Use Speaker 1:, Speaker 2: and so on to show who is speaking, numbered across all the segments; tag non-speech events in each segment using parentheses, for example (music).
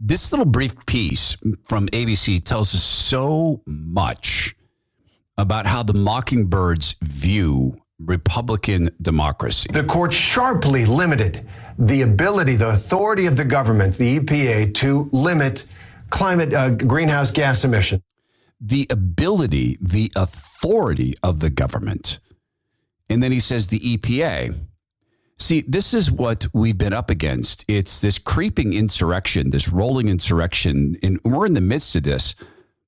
Speaker 1: This little brief piece from ABC tells us so much about how the Mockingbirds view Republican democracy.
Speaker 2: The court sharply limited the ability, the authority of the government, the EPA, to limit climate uh, greenhouse gas emission.
Speaker 1: The ability, the authority of the government. And then he says the EPA. See, this is what we've been up against. It's this creeping insurrection, this rolling insurrection, and we're in the midst of this.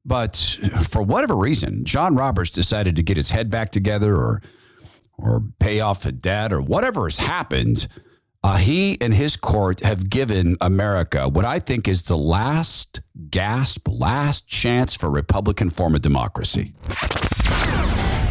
Speaker 1: But for whatever reason, John Roberts decided to get his head back together or or pay off the debt or whatever has happened. Uh, he and his court have given America what I think is the last gasp, last chance for Republican form of democracy.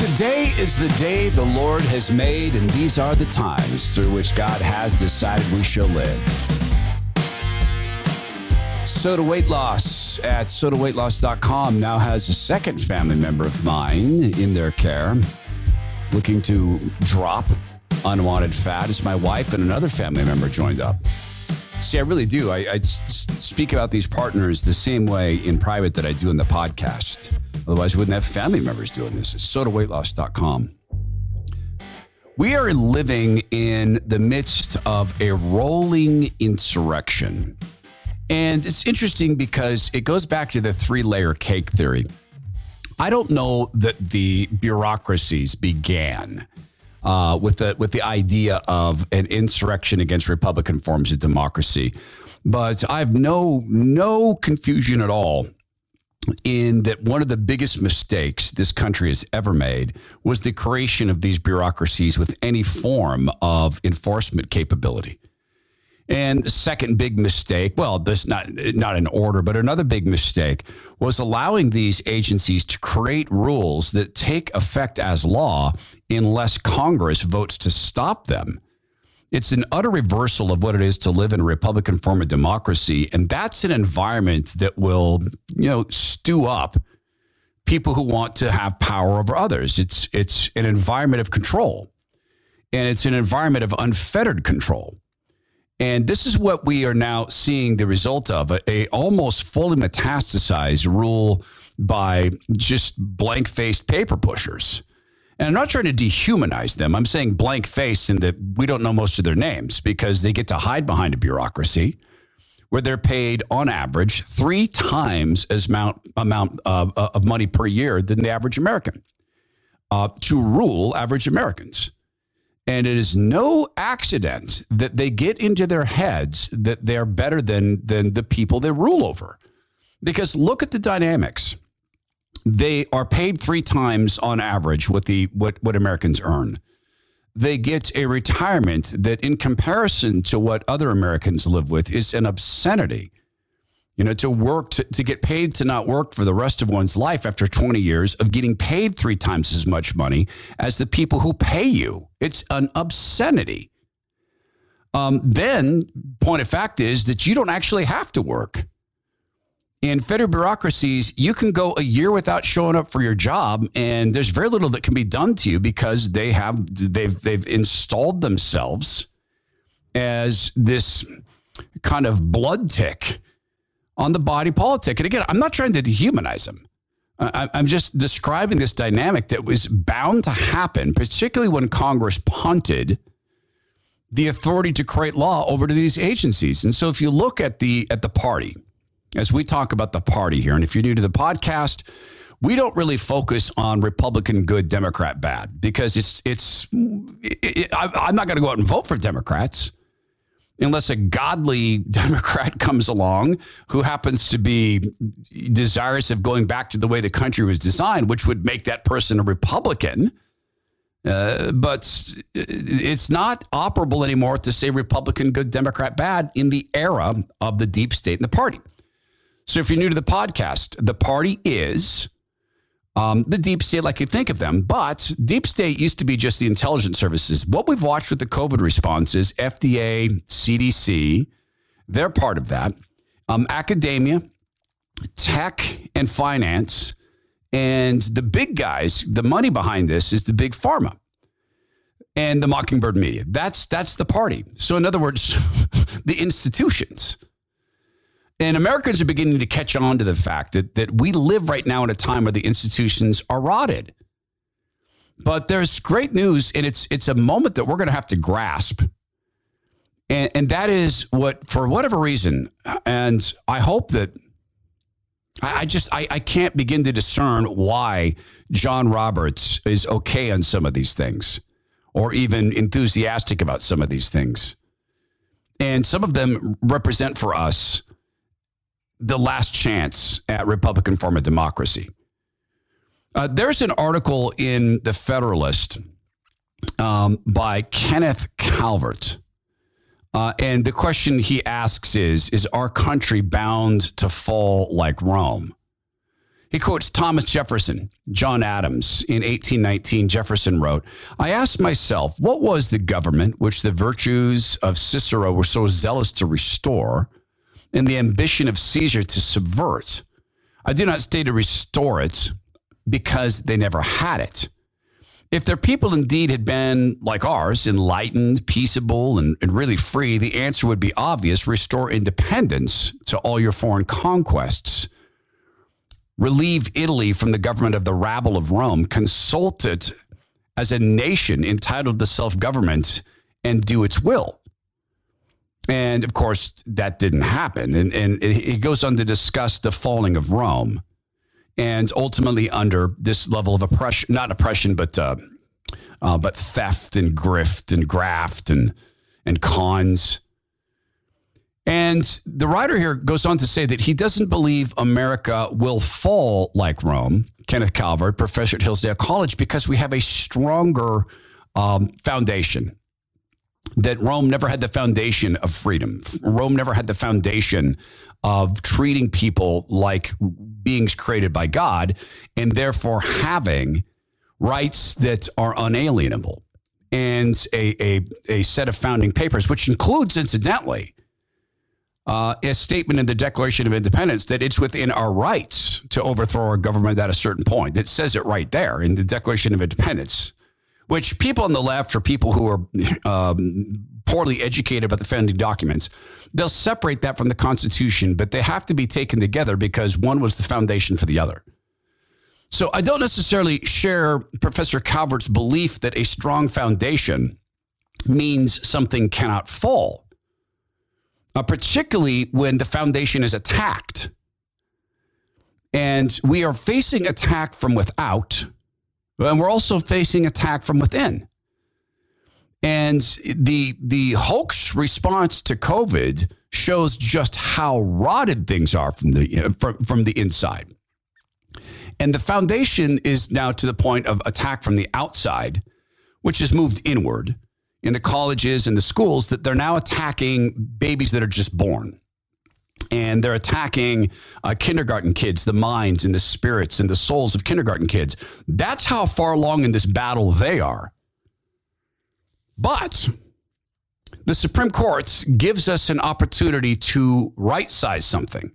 Speaker 1: Today is the day the Lord has made, and these are the times through which God has decided we shall live. SOTA Weight Loss at sotaweightloss.com now has a second family member of mine in their care looking to drop unwanted fat. It's my wife and another family member joined up. See, I really do. I, I speak about these partners the same way in private that I do in the podcast. Otherwise, we wouldn't have family members doing this. It's sotaweightloss.com. We are living in the midst of a rolling insurrection. And it's interesting because it goes back to the three layer cake theory. I don't know that the bureaucracies began uh, with the with the idea of an insurrection against Republican forms of democracy. But I have no no confusion at all in that one of the biggest mistakes this country has ever made was the creation of these bureaucracies with any form of enforcement capability. And the second big mistake, well, this not not in order, but another big mistake was allowing these agencies to create rules that take effect as law unless Congress votes to stop them. It's an utter reversal of what it is to live in a Republican form of democracy. And that's an environment that will, you know, stew up people who want to have power over others. It's it's an environment of control. And it's an environment of unfettered control. And this is what we are now seeing the result of a, a almost fully metastasized rule by just blank faced paper pushers. And I'm not trying to dehumanize them. I'm saying blank face in that we don't know most of their names because they get to hide behind a bureaucracy where they're paid on average three times as amount, amount uh, of money per year than the average American uh, to rule average Americans. And it is no accident that they get into their heads that they're better than, than the people they rule over. Because look at the dynamics they are paid three times on average what the what what Americans earn. They get a retirement that, in comparison to what other Americans live with, is an obscenity. You know, to work to, to get paid to not work for the rest of one's life after 20 years of getting paid three times as much money as the people who pay you. It's an obscenity. Um, then, point of fact is that you don't actually have to work in federal bureaucracies, you can go a year without showing up for your job, and there's very little that can be done to you because they have they've they've installed themselves as this kind of blood tick on the body politic. And again, I'm not trying to dehumanize them. I'm just describing this dynamic that was bound to happen, particularly when Congress punted the authority to create law over to these agencies. And so, if you look at the at the party as we talk about the party here. And if you're new to the podcast, we don't really focus on Republican good, Democrat bad, because it's it's. It, it, I, am not going to go out and vote for Democrats unless a godly (laughs) Democrat comes along who happens to be desirous of going back to the way the country was designed, which would make that person a Republican. Uh, but it's not operable anymore to say Republican good, Democrat bad in the era of the deep state and the party. So if you're new to the podcast, the party is Um, the deep state, like you think of them, but deep state used to be just the intelligence services. What we've watched with the COVID response is FDA, CDC, they're part of that. Um, academia, tech, and finance. And the big guys, the money behind this is the big pharma and the Mockingbird media. That's that's the party. So in other words, (laughs) the institutions. And Americans are beginning to catch on to the fact that, that we live right now in a time where the institutions are rotted. But there's great news, and it's it's a moment that we're going to have to grasp. And, and that is what, for whatever reason, and I hope that I just I, I can't begin to discern why John Roberts is okay on some of these things or even enthusiastic about some of these things. And some of them represent for us the last chance at Republican form of democracy. Uh, there's an article in the Federalist um, by Kenneth Calvert. Uh, and the question he asks is Is our country bound to fall like Rome? He quotes Thomas Jefferson, John Adams. In 1819, Jefferson wrote, I asked myself, what was the government which the virtues of Cicero were so zealous to restore? And the ambition of Caesar to subvert. I do not stay to restore it because they never had it. If their people indeed had been like ours, enlightened, peaceable, and, and, really free, the answer would be obvious restore independence to all your foreign conquests. Relieve Italy from the government of the rabble of Rome. Consult it as a nation entitled to self government and do its will. And of course, that didn't happen. And, and it goes on to discuss the falling of Rome and ultimately under this level of oppression, not oppression, but, uh, uh, but theft and grift and graft and, and cons. And the writer here goes on to say that he doesn't believe America will fall like Rome, Kenneth Calvert, professor at Hillsdale College, because we have a stronger um, foundation that Rome never had the foundation of freedom. Rome never had the foundation of treating people like beings created by God and therefore having rights that are unalienable and a, a, a set of founding papers, which includes, incidentally, uh, a statement in the Declaration of Independence that it's within our rights to overthrow our government at a certain point. It says it right there in the Declaration of Independence which people on the left or people who are um, poorly educated about the founding documents, they'll separate that from the Constitution, but they have to be taken together because one was the foundation for the other. So I don't necessarily share Professor Calvert's belief that a strong foundation means something cannot fall, uh, particularly when the foundation is attacked. And we are facing attack from without and we're also facing attack from within. And the the hoax response to COVID shows just how rotted things are from the uh, from, from the inside. And the foundation is now to the point of attack from the outside, which has moved inward in the colleges and the schools that they're now attacking babies that are just born and they're attacking uh, kindergarten kids, the minds and the spirits and the souls of kindergarten kids. That's how far along in this battle they are. But the Supreme Court gives us an opportunity to right size something.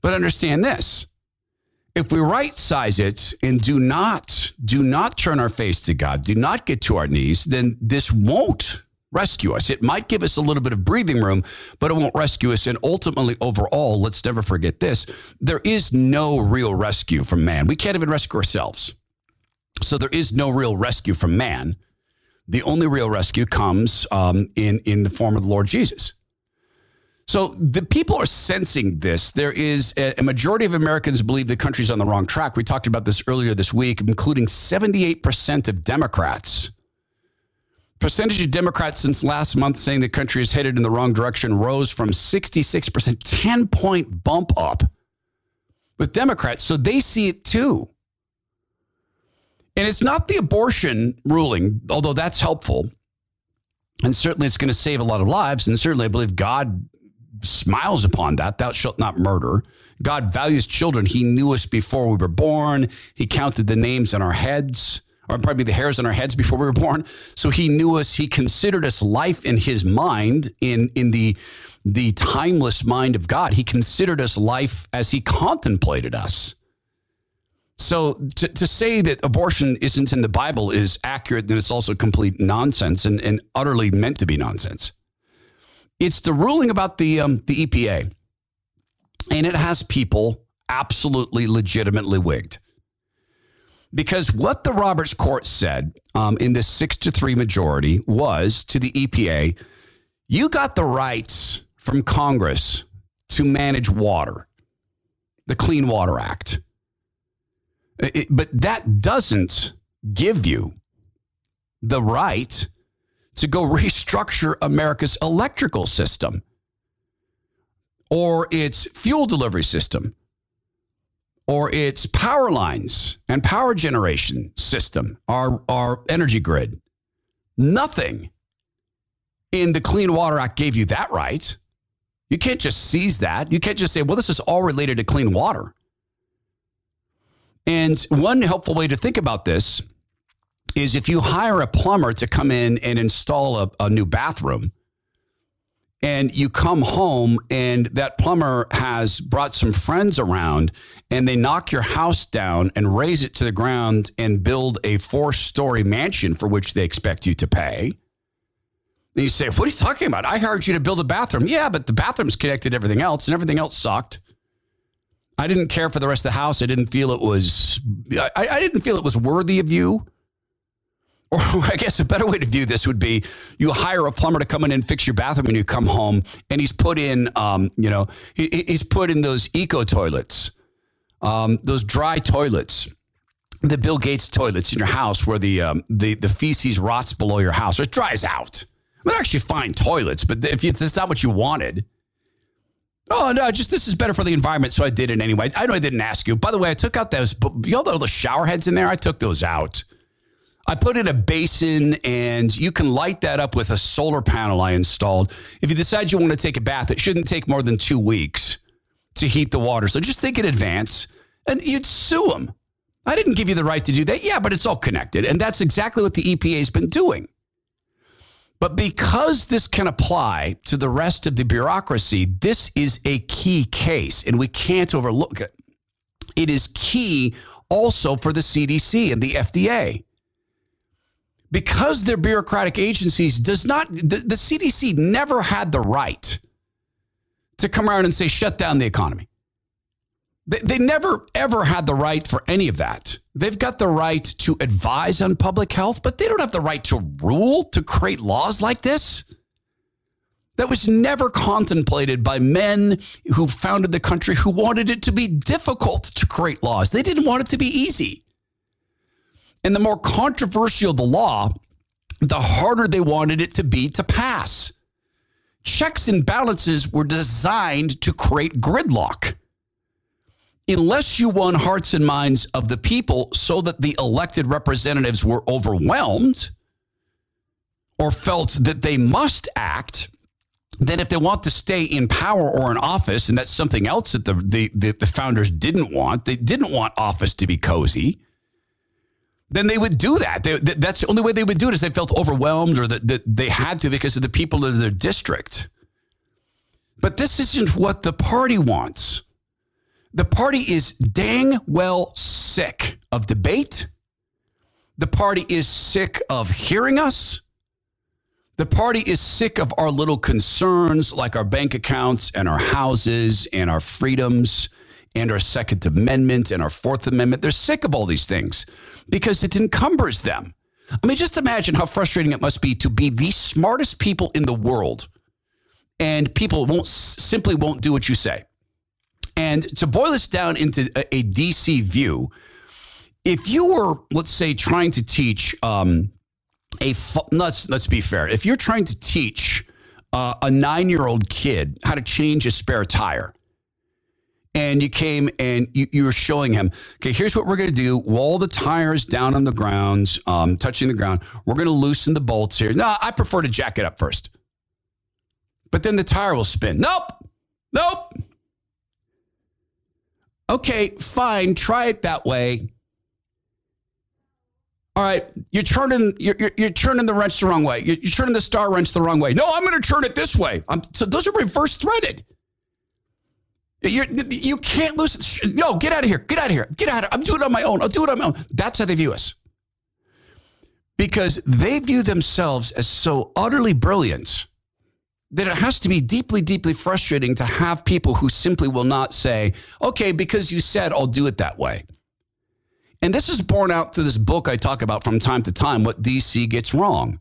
Speaker 1: But understand this if we right size it and do not do not turn our face to God, do not get to our knees, then this won't rescue us. It might give us a little bit of breathing room, but it won't rescue us. And ultimately, overall, let's never forget this there is no real rescue from man. We can't even rescue ourselves. So there is no real rescue from man. The only real rescue comes um, in, in the form of the Lord Jesus. So the people are sensing this. There is a, a, majority of Americans believe the country's on the wrong track. We talked about this earlier this week, including 78% of Democrats Percentage of Democrats since last month saying the country is headed in the wrong direction rose from 66%, 10 point bump up with Democrats. So they see it too. And it's not the abortion ruling, although that's helpful. And certainly it's going to save a lot of lives. And certainly I believe God smiles upon that. Thou shalt not murder. God values children. He knew us before we were born. He counted the names on our heads, or probably the hairs on our heads before we were born. So he knew us. He considered us life in his mind, in, in the, the timeless mind of God. He considered us life as he contemplated us. So to, to say that abortion isn't in the Bible is accurate, then it's also complete nonsense and, and utterly meant to be nonsense. It's the ruling about the um, the EPA, and it has people absolutely legitimately wigged. Because what the Roberts Court said um, in this six to three majority was to the EPA, you got the rights from Congress to manage water, the Clean Water Act. It, but that doesn't give you the right to go (laughs) restructure America's electrical system or its fuel delivery system or its power lines and power generation system, our, our energy grid. Nothing in the Clean Water Act gave you that right. You can't just seize that. You can't just say, well, this is all related to clean water. And one helpful way to think about this is if you hire a plumber to come in and install a, a new bathroom, and you come home and that plumber has brought some friends around and they knock your house down and raise it to the ground and build a four story mansion for which they expect you to pay. And you say, What are you talking about? I hired you to build a bathroom. Yeah, but the bathroom's connected to everything else and everything else sucked. I didn't care for the rest of the house. I didn't feel it was, I, I didn't feel it was worthy of you or (laughs) I guess a better way to view this would be you hire a plumber to come in and fix your bathroom when you come home, and he's put in, um, you know, he, he's put in those eco toilets, um, those dry toilets, the Bill Gates toilets in your house where the um, the the feces rots below your house or it dries out. I mean, they're actually fine toilets, but if it's not what you wanted. Oh no! Just this is better for the environment, so I did it anyway. I know I didn't ask you. By the way, I took out those. You know the shower heads in there. I took those out. I put in a basin and you can light that up with a solar panel I installed. If you decide you want to take a bath, it shouldn't take more than two weeks to heat the water. So just think in advance and you'd sue them. I didn't give you the right to do that. Yeah, but it's all connected. And that's exactly what the EPA has been doing. But because this can apply to the rest of the bureaucracy, this is a key case and we can't overlook it. It is key also for the CDC and the FDA because they're bureaucratic agencies does not the, the, CDC never had the right to come around and say shut down the economy. They, they never ever had the right for any of that. They've got the right to advise on public health, but they don't have the right to rule to create laws like this. That was never contemplated by men who founded the country who wanted it to be difficult to create laws. They didn't want it to be easy. And the more controversial the law, the harder they wanted it to be to pass. Checks and balances were designed to create gridlock. Unless you won hearts and minds of the people so that the elected representatives were overwhelmed or felt that they must act, then if they want to stay in power or in office, and that's something else that the, the, the, founders didn't want, they didn't want office to be cozy then they would do that. They, that's the only way they would do it is they felt overwhelmed or that, that they had to because of the people in their district. But this isn't what the party wants. The party is dang well sick of debate. The party is sick of hearing us. The party is sick of our little concerns like our bank accounts and our houses and our freedoms and our Second Amendment and our Fourth Amendment. They're sick of all these things because it encumbers them. I mean, just imagine how frustrating it must be to be the smartest people in the world and people won't simply won't do what you say. And to boil this down into a, a DC view, if you were, let's say, trying to teach um, a let's let's be fair, if you're trying to teach uh, a nine year old kid how to change a spare tire, and you came and you, you were showing him, okay, here's what we're going to do. Wall the tires down on the ground, um, touching the ground. We're going to loosen the bolts here. No, I prefer to jack it up first. But then the tire will spin. Nope. Nope. Okay, fine. Try it that way. All right, you're turning you're, you're, you're turning the wrench the wrong way. You're, you're, turning the star wrench the wrong way. No, I'm going to turn it this way. I'm, so those are reverse threaded. You're, you can't lose. No, get out of here. Get out of here. Get out of I'm doing it on my own. I'll do it on my own. That's how they view us. Because they view themselves as so utterly brilliant that it has to be deeply, deeply frustrating to have people who simply will not say, okay, because you said I'll do it that way. And this is borne out through this book I talk about from time to time, what DC gets wrong.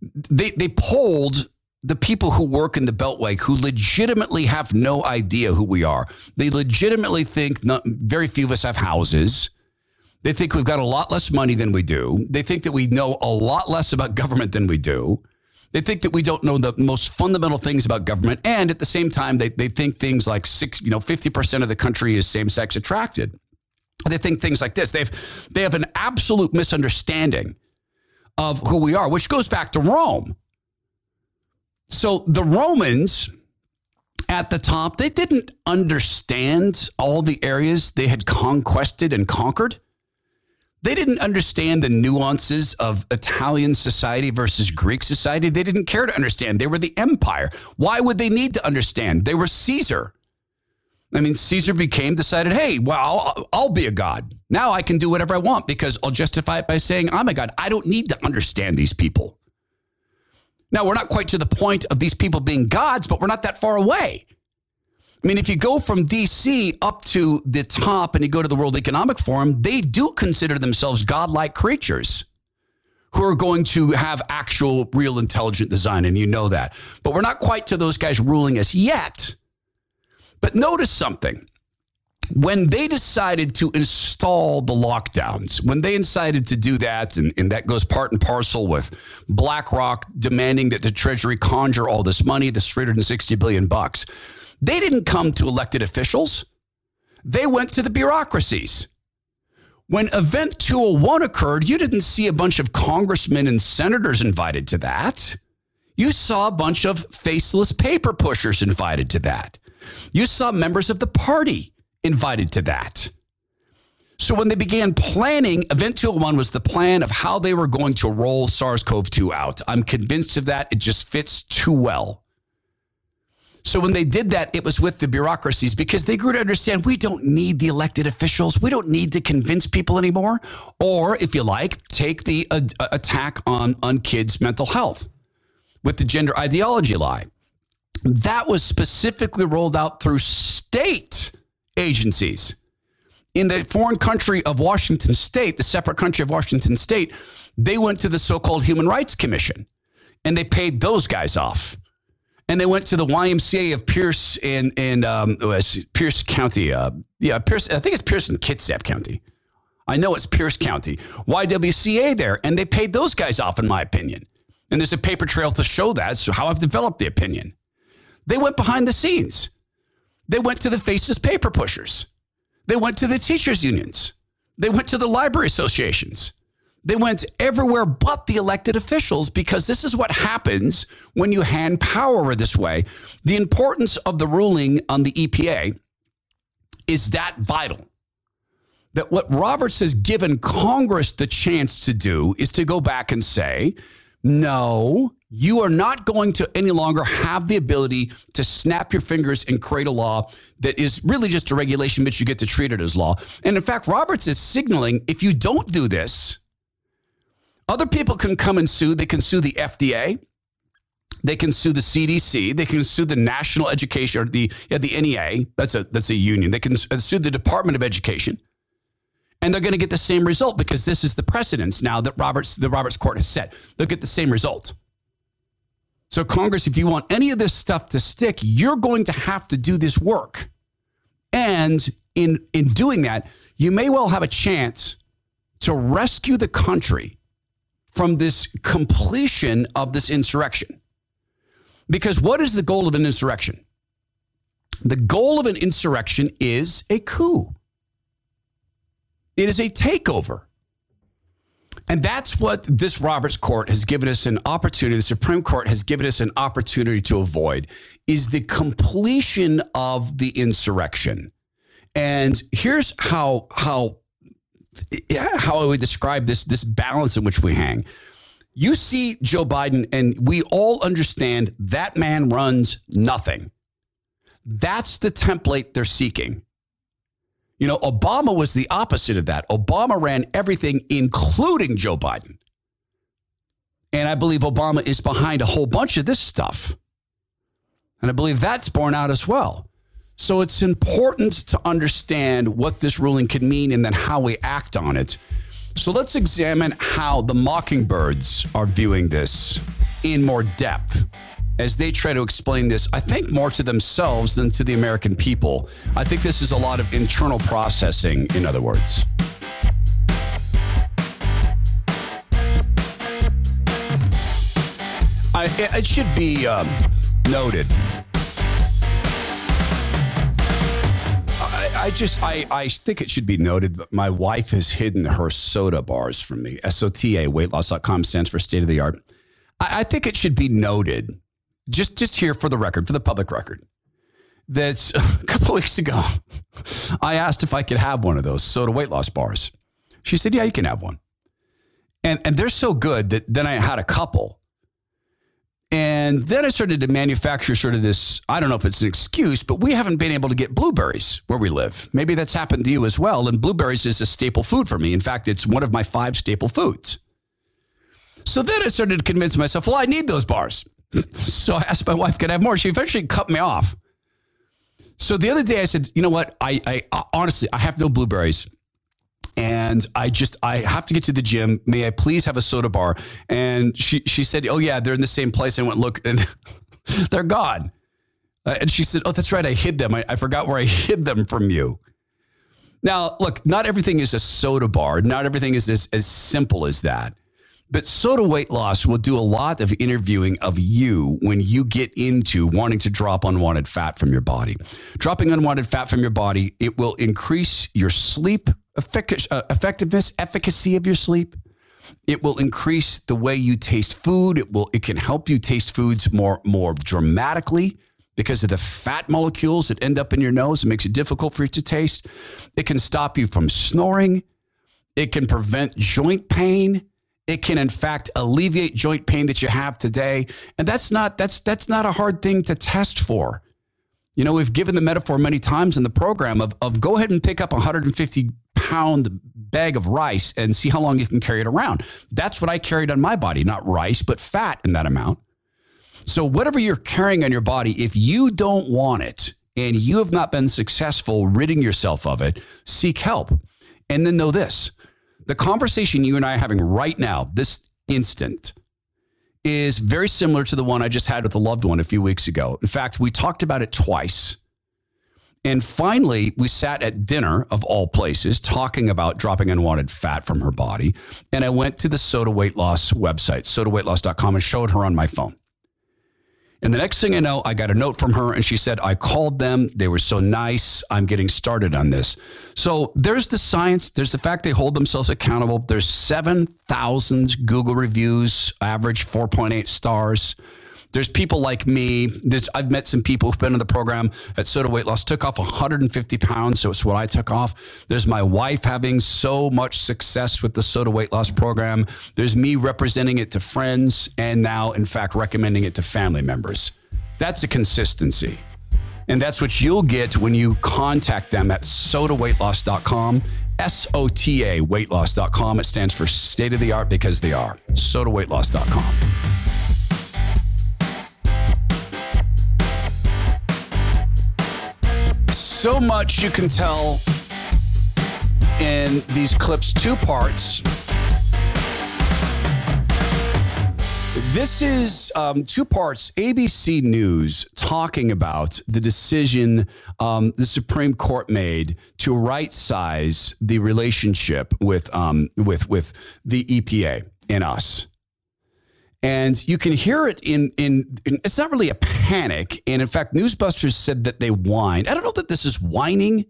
Speaker 1: They, they polled the people who work in the Beltway who legitimately have no idea who we are. They legitimately think not, very few of us have houses. They think we've got a lot less money than we do. They think that we know a lot less about government than we do. They think that we don't know the most fundamental things about government. And at the same time, they, they think things like six, you know, 50% of the country is same sex attracted. They think things like this. They've they have an absolute misunderstanding of who we are, which goes back to Rome. So the Romans at the top, they didn't understand all the areas they had conquested and conquered. They didn't understand the nuances of Italian society versus Greek society. They didn't care to understand. They were the empire. Why would they need to understand? They were Caesar. I mean, Caesar became, decided, hey, well, I'll, I'll, be a god. Now I can do whatever I want because I'll justify it by saying I'm a god. I don't need to understand these people. Now, we're not quite to the point of these people being gods, but we're not that far away. I mean, if you go from DC up to the top and you go to the World Economic Forum, they do consider themselves godlike creatures who are going to have actual, real intelligent design. And you know that. But we're not quite to those guys ruling us yet. But notice something. When they decided to install the lockdowns, when they decided to do that, and, and that goes part and parcel with BlackRock demanding that the Treasury conjure all this money, this 360 billion bucks, they didn't come to elected officials. They went to the bureaucracies. When Event 201 occurred, you didn't see a bunch of congressmen and senators invited to that. You saw a bunch of faceless paper pushers invited to that. You saw members of the party invited to that. So when they began planning, Event 201 was the plan of how they were going to roll SARS CoV 2 out. I'm convinced of that. It just fits too well. So when they did that, it was with the bureaucracies because they grew to understand we don't need the elected officials. We don't need to convince people anymore. Or, if you like, take the uh, attack on, on kids' mental health with the gender ideology lie. That was specifically rolled out through state agencies. In the foreign country of Washington state, the separate country of Washington state, they went to the so called Human Rights Commission and they paid those guys off. And they went to the YMCA of Pierce and, and um, Pierce County. Uh, yeah, Pierce, I think it's Pierce and Kitsap County. I know it's Pierce County. YWCA there. And they paid those guys off, in my opinion. And there's a paper trail to show that. So, how I've developed the opinion. They went behind the scenes. They went to the faceless paper pushers. They went to the teachers' unions. They went to the library associations. They went everywhere but the elected officials because this is what happens when you hand power this way. The importance of the ruling on the EPA is that vital. That what Roberts has given Congress the chance to do is to go back and say, no, you are not going to any longer have the ability to snap your fingers and create a law that is really just a regulation, but you get to treat it as law. And in fact, Roberts is signaling if you don't do this, other people can come and sue. They can sue the FDA. They can sue the CDC. They can sue the National Education or the yeah, the NEA. That's a that's a union. They can uh, sue the Department of Education and they're going to get the same result because this is the precedence now that Roberts the Roberts court has set. They'll get the same result. So, Congress, if you want any of this stuff to stick, you're going to have to do this work. And in, in doing that, you may well have a chance to rescue the country from this completion of this insurrection. Because what is the goal of an insurrection? The goal of an insurrection is a coup, it is a takeover. And that's what this Roberts Court has given us an opportunity, the Supreme Court has given us an opportunity to avoid, is the completion of the insurrection. And here's how how how I would describe this this balance in which we hang. You see Joe Biden, and we all understand that man runs nothing. That's the template they're seeking. You know, Obama was the opposite of that. Obama ran everything, including Joe Biden. And I believe Obama is behind a whole bunch of this stuff. And I believe that's borne out as well. So it's important to understand what this ruling can mean and then how we act on it. So let's examine how the Mockingbirds are viewing this in more depth as they try to explain this, I think more to themselves than to the American people. I think this is a lot of internal processing, in other words. I, it should be um, noted I just I, I think it should be noted that my wife has hidden her SOTA bars from me. SOTA, weightloss.com stands for state of the art. I, I think it should be noted, just just here for the record, for the public record, that (laughs) a couple weeks ago, I asked if I could have one of those SOTA weight loss bars. She said, Yeah, you can have one. And and they're so good that then I had a couple and then I started to manufacture sort of this I don't know if it's an excuse, but we haven't been able to get blueberries where we live. Maybe that's happened to you as well. And blueberries is a staple food for me. In fact, it's one of my five staple foods. So then I started to convince myself, well, I need those bars. So I asked my wife, could I have more? She eventually cut me off. So the other day I said, you know what? I, I honestly, I have no blueberries and I just I have to get to the gym. May I please have a SOTA bar? And she she said, "Oh yeah, they're in the same place." I went look, and (laughs) they're gone. Uh, and she said, "Oh, that's right, I hid them. I, I forgot where I hid them from you." Now, look, not everything is a SOTA bar. Not everything is as, as simple as that. But SOTA Weight Loss will do a lot of interviewing of you when you get into wanting to drop unwanted fat from your body. Dropping unwanted fat from your body, it will increase your sleep uh, effectiveness, efficacy of your sleep. It will increase the way you taste food. It will it can help you taste foods more more dramatically because of the fat molecules that end up in your nose. It makes it difficult for you to taste. It can stop you from snoring. It can prevent joint pain. It can in fact alleviate joint pain that you have today. And that's not that's that's not a hard thing to test for. You know, we've given the metaphor many times in the program of, of go ahead and pick up a 150 pound bag of rice and see how long you can carry it around. That's what I carried on my body, not rice, but fat in that amount. So, whatever you're carrying on your body, if you don't want it and you have not been successful ridding yourself of it, seek help. And then know this the conversation you and I are having right now, this instant, is very similar to the one I just had with a loved one a few weeks ago. In fact, we talked about it twice. And finally, we sat at dinner of all places talking about dropping unwanted fat from her body. And I went to the SOTA Weight Loss website, sotaweightloss.com, and showed her on my phone. And the next thing I know, I got a note from her and she said, I called them. They were so nice. I'm getting started on this. So there's the science. There's the fact they hold themselves accountable. There's 7,000 Google reviews, average 4.8 stars. There's people like me. I've met some people who've been in the program at SOTA Weight Loss, took off 150 pounds. So it's what I took off. There's my wife having so much success with the SOTA Weight Loss program. There's me representing it to friends and now, in fact, recommending it to family members. That's a consistency. And that's what you'll get when you contact them at sotaweightloss.com, S O T A weightloss.com. It stands for state of the art because they are. Sotaweightloss.com. so much you can tell in these clips, two parts. This is um, two parts. ABC News talking about the decision um, the Supreme Court made to right size the relationship with um, with with the EPA and us and you can hear it in, in, in it's not really a panic and in fact newsbusters said that they whined i don't know that this is whining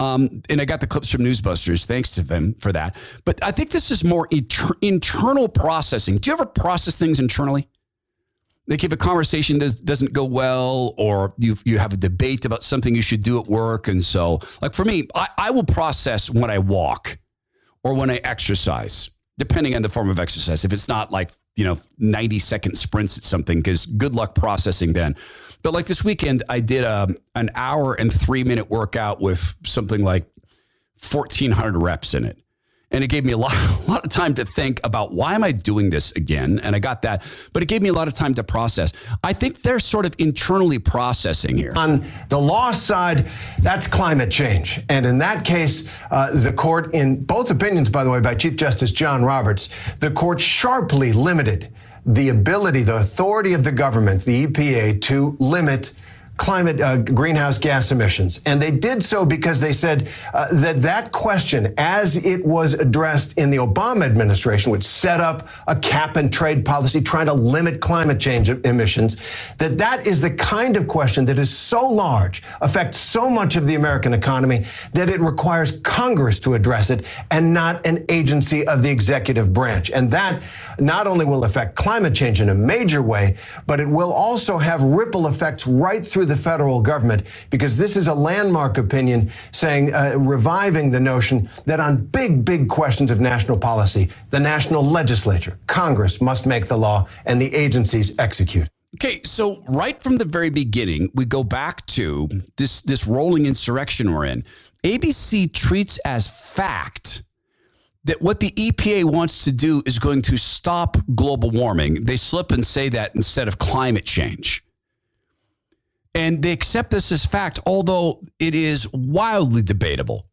Speaker 1: Um, and I got the clips from Newsbusters. Thanks to them for that. But I think this is more inter- internal processing. Do you ever process things internally? Like if a conversation does, doesn't go well, or you you have a debate about something you should do at work, and so like for me, I, I will process when I walk or when I exercise, depending on the form of exercise. If it's not like you know 90 second sprints at something, because good luck processing then. But like this weekend, I did a, um, an hour and three minute workout with something like 1,400 reps in it and it gave me a lot, (laughs) a lot of time to think about why am I doing this again? And I got that, but it gave me a lot of time to process. I think they're sort of internally processing here.
Speaker 2: On the law side, that's climate change. And in that case, uh, the court, in both opinions, by the way, by Chief Justice John Roberts, the court sharply limited the ability, the authority of the government, the EPA, to limit climate uh, greenhouse gas emissions. And they did so because they said uh, that that question, as it was addressed in the Obama administration, which set up a cap and trade policy trying to limit climate change emissions, that that is the kind of question that is so large, affects so much of the American economy, that it requires Congress to address it and not an agency of the executive branch. And that not only will affect climate change in a major way, but it will also have ripple effects right through the federal government because this is a landmark opinion saying, uh, reviving the notion that on big, big questions of national policy, the national legislature, Congress must make the law and the agencies execute.
Speaker 1: Okay, so right from the very beginning, we go back to this this rolling insurrection we're in. ABC treats as fact that what the EPA wants to do is going to stop global warming. They slip and say that instead of climate change. And they accept this as fact, although it is wildly debatable.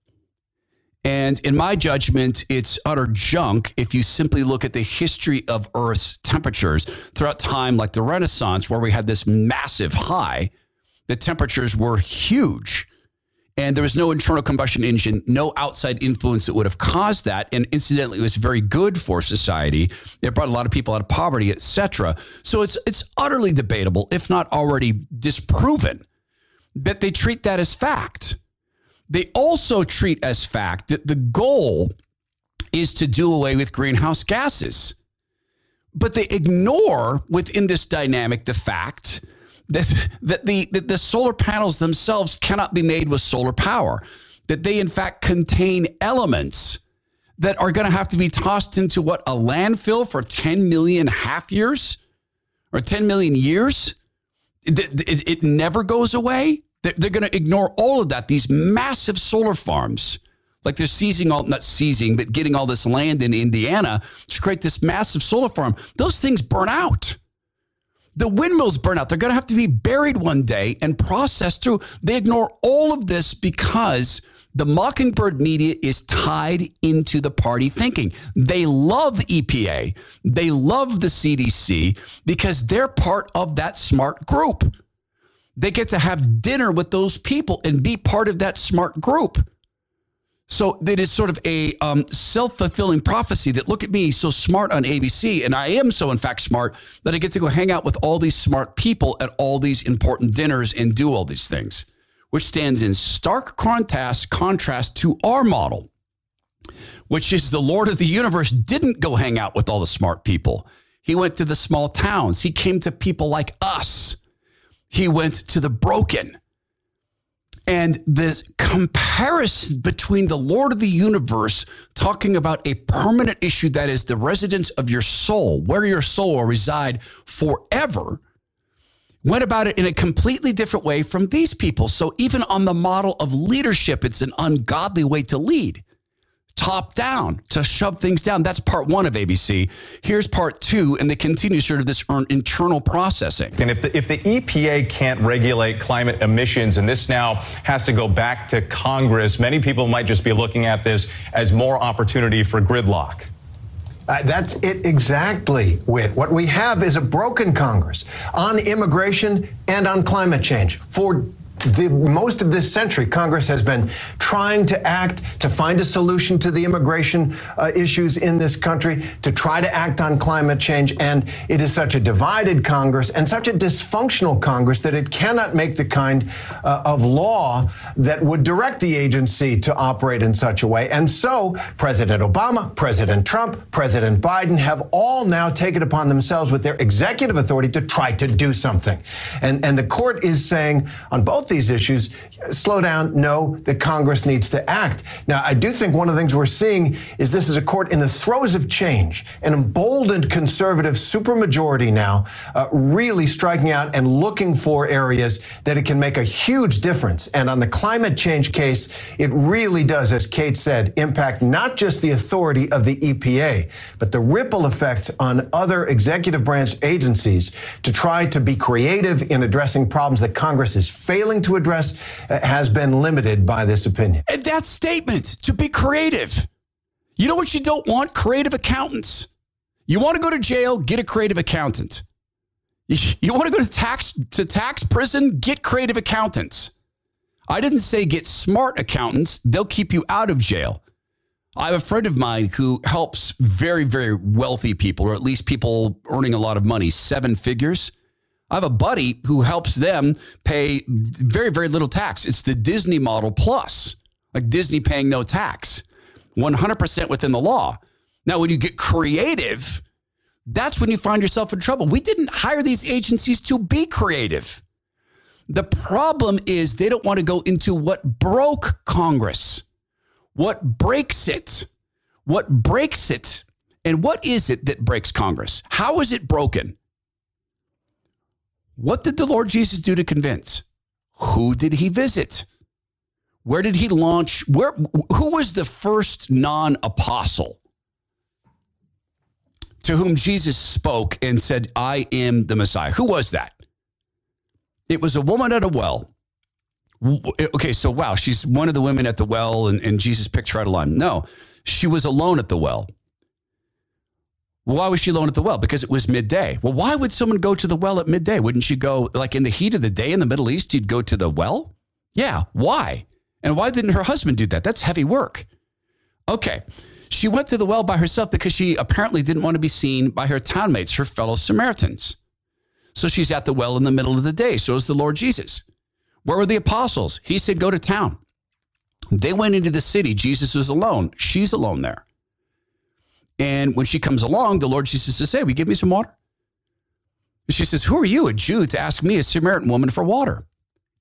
Speaker 1: And in my judgment, it's utter junk if you simply look at the history of Earth's temperatures throughout time, like the Renaissance, where we had this massive high. The temperatures were huge and there was no internal combustion engine, no outside influence that would have caused that. And incidentally, it was very good for society. It brought a lot of people out of poverty, etc. So it's it's utterly debatable, if not already disproven, that they treat that as fact. They also treat as fact that the goal is to do away with greenhouse gases. But they ignore within this dynamic the fact that, that the, that the solar panels themselves cannot be made with solar power, that they in fact contain elements that are going to have to be tossed into what a landfill for 10 million half years or 10 million years. It, it, it never goes away. They're, they're going to ignore all of that. These massive solar farms, like they're seizing all, not seizing, but getting all this land in Indiana to create this massive solar farm. Those things burn out. The windmills burn out. They're going to have to be buried one day and processed through. They ignore all of this because the Mockingbird media is tied into the party thinking. They love EPA, they love the CDC because they're part of that smart group. They get to have dinner with those people and be part of that smart group. So it is sort of a um, self fulfilling prophecy that look at me, so smart on ABC. And I am so, in fact, smart that I get to go hang out with all these smart people at all these important dinners and do all these things, which stands in stark contrast, contrast to our model, which is the Lord of the universe didn't go hang out with all the smart people. He went to the small towns, he came to people like us, he went to the broken. And this comparison between the Lord of the universe talking about a permanent issue that is the residence of your soul, where your soul will reside forever, went about it in a completely different way from these people. So even on the model of leadership, it's an ungodly way to lead top down to shove things down. That's part one of ABC. Here's part two, and they continue sort of this internal processing.
Speaker 3: And if the, if the EPA can't regulate climate emissions, and this now has to go back to Congress, many people might just be looking at this as more opportunity for gridlock.
Speaker 2: Uh, that's it exactly, Whit. What we have is a broken Congress on immigration and on climate change for the most of this century, Congress has been trying to act to find a solution to the immigration uh, issues in this country, to try to act on climate change. And it is such a divided Congress and such a dysfunctional Congress that it cannot make the kind uh, of law that would direct the agency to operate in such a way. And so President Obama, President Trump, President Biden have all now taken upon themselves with their executive authority to try to do something. And, and the court is saying on both these issues, slow down. No, the Congress needs to act. Now, I do think one of the things we're seeing is this is a court in the throes of change, an emboldened conservative supermajority now, uh, really striking out and looking for areas that it can make a huge difference. And on the climate change case, it really does, as Kate said, impact not just the authority of the EPA, but the ripple effects on other executive branch agencies to try to be creative in addressing problems that Congress is failing to address uh, has been limited by this opinion.
Speaker 1: And that statement to be creative. You know what you don't want? Creative accountants. You want to go to jail, get a creative accountant. You want to go to tax to tax prison, get creative accountants. I didn't say get smart accountants. They'll keep you out of jail. I have a friend of mine who helps very, very wealthy people, or at least people earning a lot of money, seven figures. I have a buddy who helps them pay very, very little tax. It's the Disney model plus, like Disney paying no tax, 100% within the law. Now, when you get creative, that's when you find yourself in trouble. We didn't hire these agencies to be creative. The problem is they don't want to go into what broke Congress, what breaks it, what breaks it. And what is it that breaks Congress? How is it broken? What did the Lord Jesus do to convince? Who did he visit? Where did he launch? Where who was the first non-apostle to whom Jesus spoke and said, "I am the Messiah"? Who was that? It was a woman at a well. Okay, so wow, she's one of the women at the well, and, and Jesus picked her out of line. No, she was alone at the well. Why was she alone at the well? Because it was midday. Well, why would someone go to the well at midday? Wouldn't you go, like in the heat of the day in the Middle East, you'd go to the well? Yeah, why? And why didn't her husband do that? That's heavy work. Okay. She went to the well by herself because she apparently didn't want to be seen by her townmates, her fellow Samaritans. So she's at the well in the middle of the day. So is the Lord Jesus. Where were the apostles? He said, go to town. They went into the city. Jesus was alone. She's alone there. And when she comes along, the Lord Jesus says, Hey, will you give me some water? And she says, Who are you, a Jew, to ask me, a Samaritan woman, for water?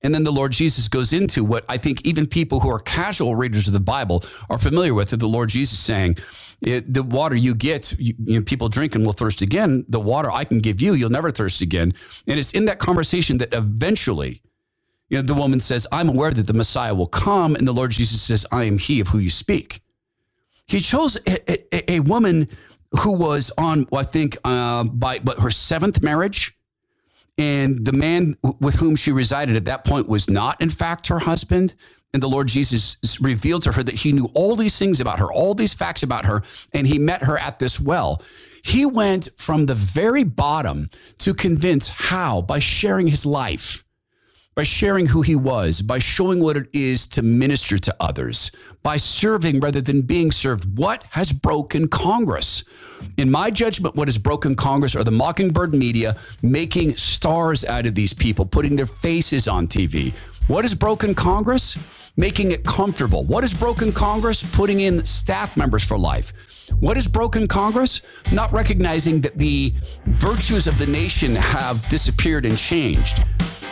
Speaker 1: And then the Lord Jesus goes into what I think even people who are casual readers of the Bible are familiar with. The Lord Jesus saying, The water you get, you, you know, people drink and will thirst again. The water I can give you, you'll never thirst again. And it's in that conversation that eventually, you know, the woman says, I'm aware that the Messiah will come. And the Lord Jesus says, I am he of who you speak. He chose a, a, a woman who was on, I think, uh, by but her seventh marriage. And the man with whom she resided at that point was not, in fact, her husband. And the Lord Jesus revealed to her that he knew all these things about her, all these facts about her, and he met her at this well. He went from the very bottom to convince how? By sharing his life by sharing who he was, by showing what it is to minister to others, by serving rather than being served. What has broken Congress? In my judgment, what has broken Congress are the Mockingbird media making stars out of these people, putting their faces on TV. What has broken Congress? Making it comfortable. What has broken Congress? Putting in staff members for life. What has broken Congress? Not recognizing that the virtues of the nation have disappeared and changed.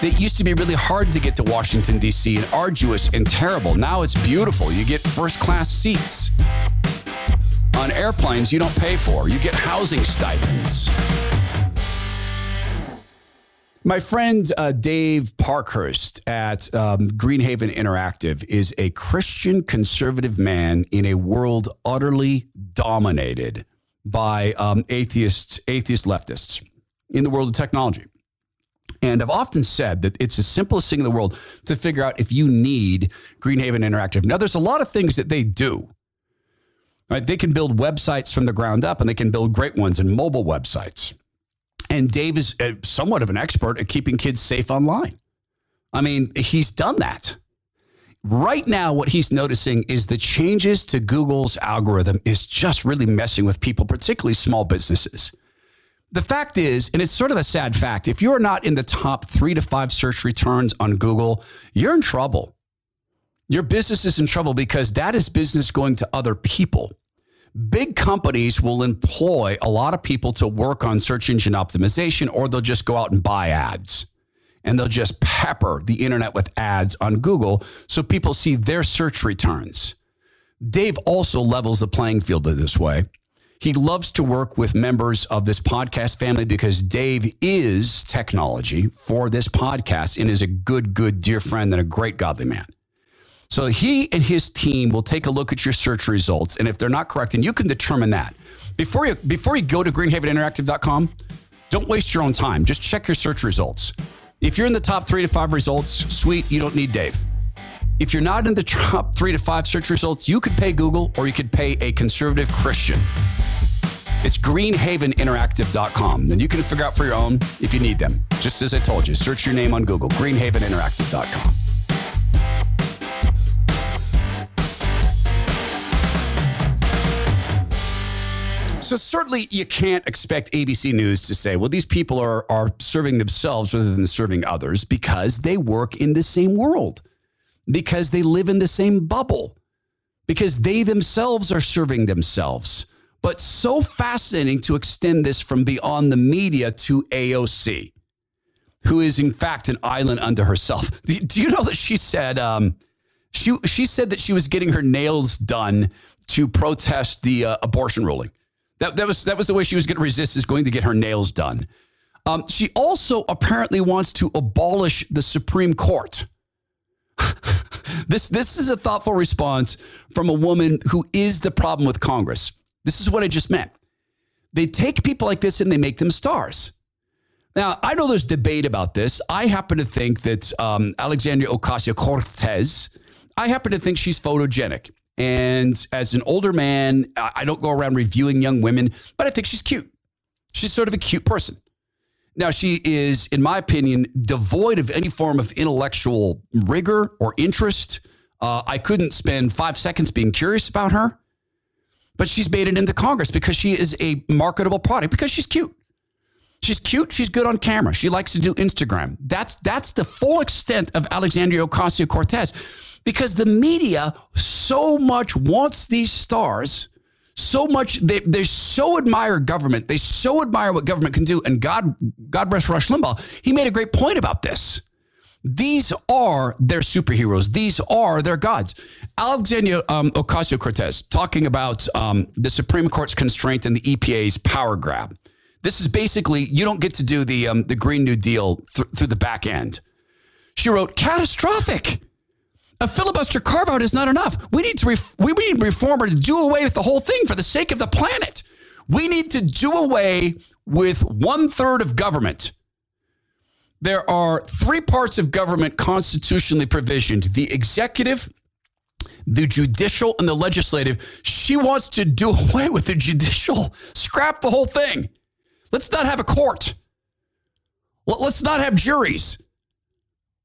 Speaker 1: It used to be really hard to get to Washington, D.C., and arduous and terrible. Now it's beautiful. You get first class seats on airplanes you don't pay for, you get housing stipends. My friend uh, Dave Parkhurst at um, Greenhaven Interactive is a Christian conservative man in a world utterly dominated by um, atheists, atheist leftists in the world of technology. And I've often said that it's the simplest thing in the world to figure out if you need Greenhaven Interactive. Now, there's a lot of things that they do. Right? They can build websites from the ground up and they can build great ones and mobile websites. And Dave is uh, somewhat of an expert at keeping kids safe online. I mean, he's done that. Right now, what he's noticing is the changes to Google's algorithm is just really messing with people, particularly small businesses. The fact is, and it's sort of a sad fact, if you're not in the top three to five search returns on Google, you're in trouble. Your business is in trouble because that is business going to other people. Big companies will employ a lot of people to work on search engine optimization, or they'll just go out and buy ads and they'll just pepper the internet with ads on Google so people see their search returns. Dave also levels the playing field in this way. He loves to work with members of this podcast family because Dave is technology for this podcast and is a good, good, dear friend and a great godly man. So he and his team will take a look at your search results. And if they're not correct, and you can determine that. Before you, before you go to greenhaveninteractive.com, don't waste your own time. Just check your search results. If you're in the top three to five results, sweet, you don't need Dave. If you're not in the top three to five search results, you could pay Google or you could pay a conservative Christian. It's greenhaveninteractive.com. Then you can figure out for your own if you need them. Just as I told you, search your name on Google, greenhaveninteractive.com. So certainly you can't expect ABC News to say, well, these people are, are serving themselves rather than serving others because they work in the same world, because they live in the same bubble, because they themselves are serving themselves. But so fascinating to extend this from beyond the media to AOC, who is in fact an island unto herself. (laughs) Do you know that she said um, she she said that she was getting her nails done to protest the uh, abortion ruling. That, that was that was the way she was going to resist is going to get her nails done. Um, she also apparently wants to abolish the Supreme Court. (laughs) this this is a thoughtful response from a woman who is the problem with Congress. This is what I just meant. They take people like this and they make them stars. Now, I know there's debate about this. I happen to think that um, Alexandria Ocasio Cortez, I happen to think she's photogenic. And as an older man, I don't go around reviewing young women, but I think she's cute. She's sort of a cute person. Now, she is, in my opinion, devoid of any form of intellectual rigor or interest. Uh, I couldn't spend five seconds being curious about her, but she's made it into Congress because she is a marketable product because she's cute. She's cute. She's good on camera. She likes to do Instagram. That's that's the full extent of Alexandria Ocasio Cortez because the media so much wants these stars so much they, they so admire government. They so admire what government can do. And god god rest rush limbaugh he made a great point about this. These are their superheroes. These are their gods. Alexandria um, ocasio-cortez talking about um, the supreme court's constraint and the epa's power grab. This is basically you don't get to do the, um, the green new deal th- through the back end. She wrote catastrophic a filibuster carve out is not enough. We need to ref- we need reformer to do away with the whole thing for the sake of the planet. We need to do away with one third of government. There are three parts of government constitutionally provisioned the executive, the judicial, and the legislative. She wants to do (laughs) away with the judicial, scrap the whole thing. Let's not have a court. Let's not have juries.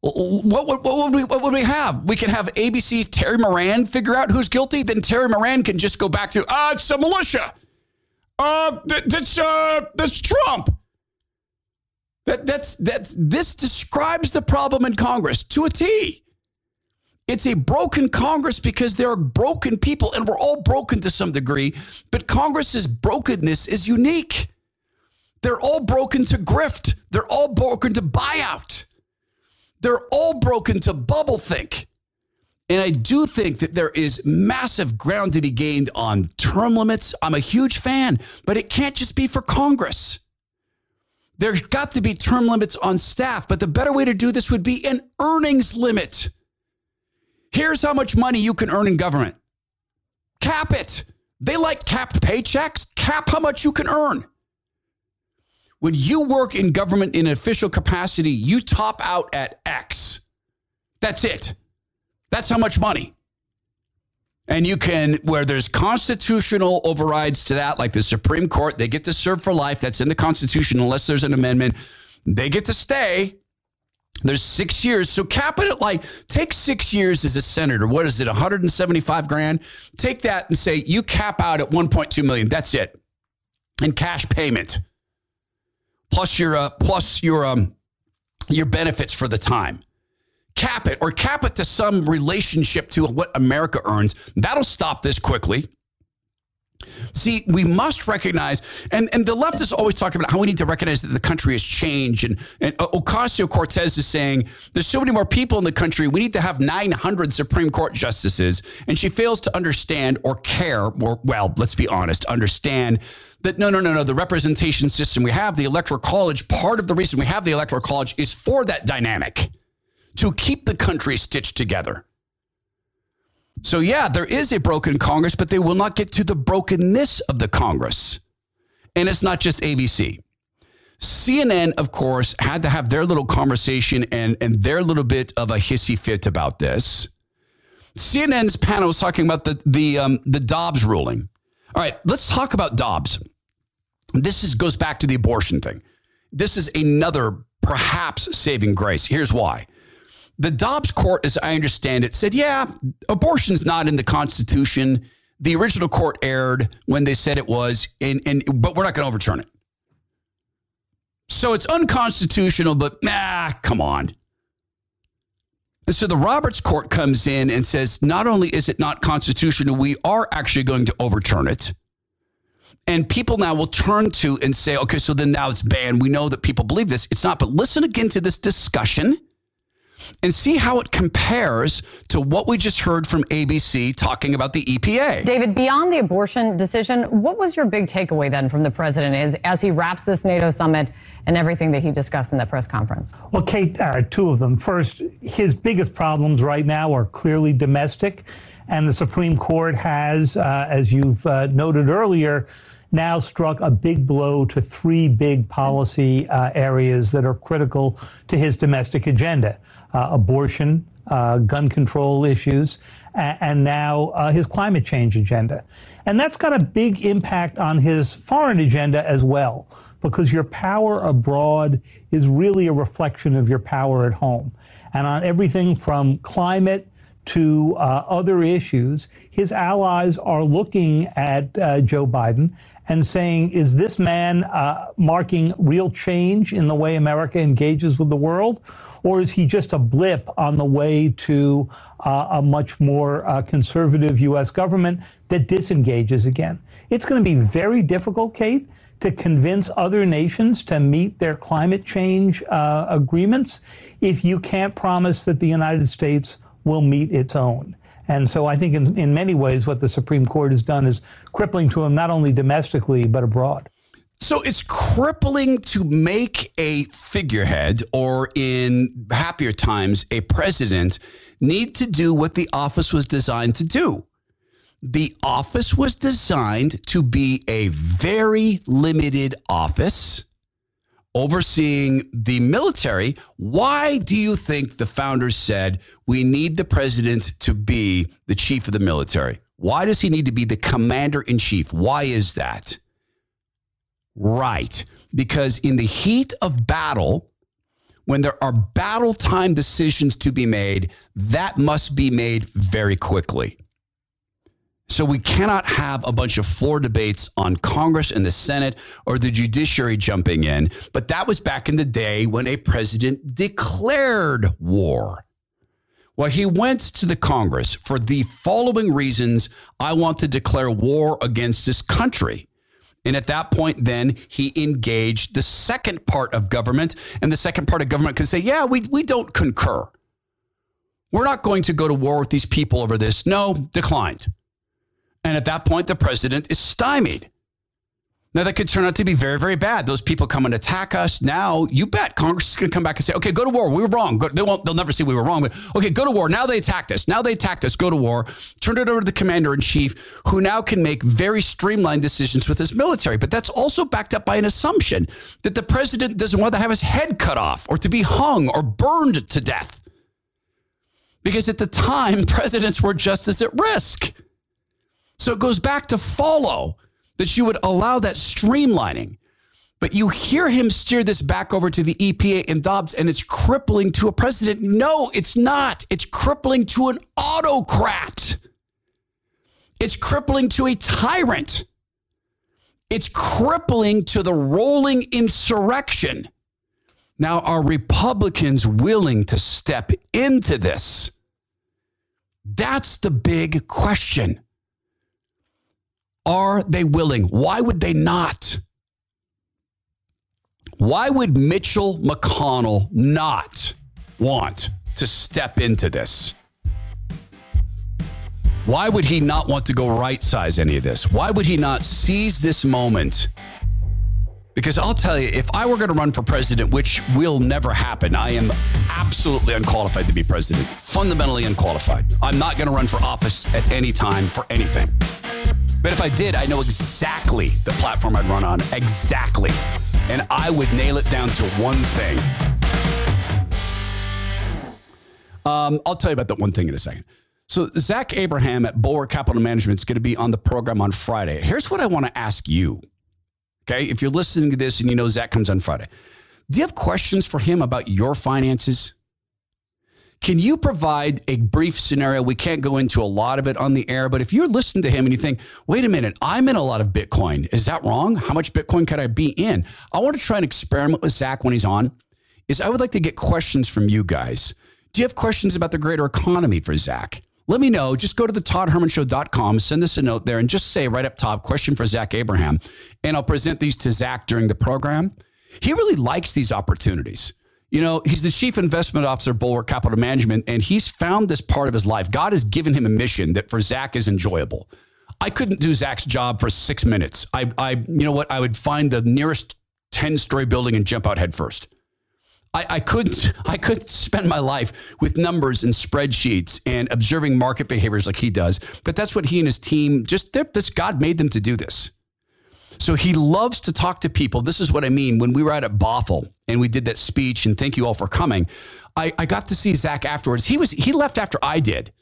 Speaker 1: What, what, what, would we, what would we have? We can have ABC's Terry Moran figure out who's guilty. Then Terry Moran can just go back to, ah, uh, it's a militia. Uh, that's, uh, that's Trump. That, that's, that's, this describes the problem in Congress to a T. It's a broken Congress because there are broken people, and we're all broken to some degree, but Congress's brokenness is unique. They're all broken to grift, they're all broken to buyout. They're all broken to bubble think. And I do think that there is massive ground to be gained on term limits. I'm a huge fan, but it can't just be for Congress. There's got to be term limits on staff, but the better way to do this would be an earnings limit. Here's how much money you can earn in government. Cap it. They like capped paychecks. Cap how much you can earn. When you work in government in an official capacity, you top out at X. That's it. That's how much money. And you can, where there's constitutional overrides to that, like the Supreme Court, they get to serve for life. That's in the Constitution, unless there's an amendment. They get to stay. There's six years. So cap it at like, take six years as a senator. What is it, 175 grand? Take that and say you cap out at 1.2 million. That's it. And cash payment. Plus your, uh, plus your, um, your benefits for the time. Cap it or cap it to some relationship to what America earns. That'll stop this quickly. See, we must recognize, and, and the left is always talking about how we need to recognize that the country has changed. And, and Ocasio Cortez is saying there's so many more people in the country. We need to have 900 Supreme Court justices. And she fails to understand or care, or, well, let's be honest, understand that no, no, no, no. The representation system we have, the Electoral College, part of the reason we have the Electoral College is for that dynamic to keep the country stitched together. So, yeah, there is a broken Congress, but they will not get to the brokenness of the Congress. And it's not just ABC. CNN, of course, had to have their little conversation and, and their little bit of a hissy fit about this. CNN's panel was talking about the the um, the Dobbs ruling. All right, let's talk about Dobbs. This is, goes back to the abortion thing. This is another perhaps saving grace. Here's why. The Dobbs court, as I understand it, said, yeah, abortion's not in the Constitution. The original court erred when they said it was, and, and but we're not going to overturn it. So it's unconstitutional, but nah, come on. And so the Roberts court comes in and says, not only is it not constitutional, we are actually going to overturn it. And people now will turn to and say, okay, so then now it's banned. We know that people believe this. It's not. But listen again to this discussion and see how it compares to what we just heard from ABC talking about the EPA.
Speaker 4: David, beyond the abortion decision, what was your big takeaway then from the president is as he wraps this NATO summit and everything that he discussed in that press conference?
Speaker 5: Well, Kate, uh, two of them. First, his biggest problems right now are clearly domestic, and the Supreme Court has, uh, as you've uh, noted earlier, now struck a big blow to three big policy uh, areas that are critical to his domestic agenda uh, abortion, uh, gun control issues, and now uh, his climate change agenda. And that's got a big impact on his foreign agenda as well, because your power abroad is really a reflection of your power at home. And on everything from climate to uh, other issues, his allies are looking at uh, Joe Biden and saying, is this man uh, marking real change in the way America engages with the world? Or is he just a blip on the way to uh, a much more uh, conservative U.S. government that disengages again? It's going to be very difficult, Kate, to convince other nations to meet their climate change uh, agreements if you can't promise that the United States will meet its own. And so I think in, in many ways what the Supreme Court has done is crippling to him not only domestically but abroad.
Speaker 1: So it's crippling to make a figurehead or in happier times, a president need to do what the office was designed to do. The office was designed to be a very limited office overseeing the military. Why do you think the founders said we need the president to be the chief of the military? Why does he need to be the commander in chief? Why is that? Right. Because in the heat of battle, when there are battle time decisions to be made, that must be made very quickly. So we cannot have a bunch of floor debates on Congress and the Senate or the judiciary jumping in. But that was back in the day when a president declared war. Well, he went to the Congress for the following reasons I want to declare war against this country. And at that point, then he engaged the second part of government. And the second part of government can say, yeah, we, we don't concur. We're not going to go to war with these people over this. No, declined. And at that point, the president is stymied. Now, that could turn out to be very, very bad. Those people come and attack us. Now, you bet Congress is going to come back and say, okay, go to war. We were wrong. Go, they won't, they'll never say we were wrong, but okay, go to war. Now they attacked us. Now they attacked us. Go to war. Turn it over to the commander in chief, who now can make very streamlined decisions with his military. But that's also backed up by an assumption that the president doesn't want to have his head cut off or to be hung or burned to death. Because at the time, (laughs) presidents were just as at risk. So it goes back to follow that you would allow that streamlining. But you hear him steer this back over to the EPA and Dobbs, and it's crippling to a president. No, it's not. It's crippling to an autocrat. It's crippling to a tyrant. It's crippling to the rolling insurrection. Now, are Republicans willing to step into this? That's the big question. Are they willing? Why would they not? Why would Mitchell McConnell not want to step into this? Why would he not want to go right size any of this? Why would he not seize this moment? Because I'll tell you, if I were going to run for president, which will never happen, I am absolutely unqualified to be president, fundamentally unqualified. I'm not going to run for office at any time for anything. But if I did, I know exactly the platform I'd run on. Exactly. And I would nail it down to one thing. Um, I'll tell you about that one thing in a second. So Zach Abraham at Bulwark Capital Management is going to be on the program on Friday. Here's what I want to ask you. Okay, if you're listening to this and you know Zach comes on Friday, do you have questions for him about your finances? Can you provide a brief scenario? We can't go into a lot of it on the air, but if you're listening to him and you think, wait a minute, I'm in a lot of Bitcoin. Is that wrong? How much Bitcoin could I be in? I want to try and experiment with Zach when he's on. Is I would like to get questions from you guys. Do you have questions about the greater economy for Zach? let me know. Just go to the toddhermanshow.com, send us a note there, and just say right up top, question for Zach Abraham. And I'll present these to Zach during the program. He really likes these opportunities. You know, he's the chief investment officer, of Bulwark Capital Management, and he's found this part of his life. God has given him a mission that for Zach is enjoyable. I couldn't do Zach's job for six minutes. I, I, you know what? I would find the nearest 10 story building and jump out head first. I, I couldn't (laughs) I couldn't spend my life with numbers and spreadsheets and observing market behaviors like he does. But that's what he and his team just this God made them to do this. So he loves to talk to people. This is what I mean. When we were out at Bothell and we did that speech, and thank you all for coming. I, I got to see Zach afterwards. He was he left after I did.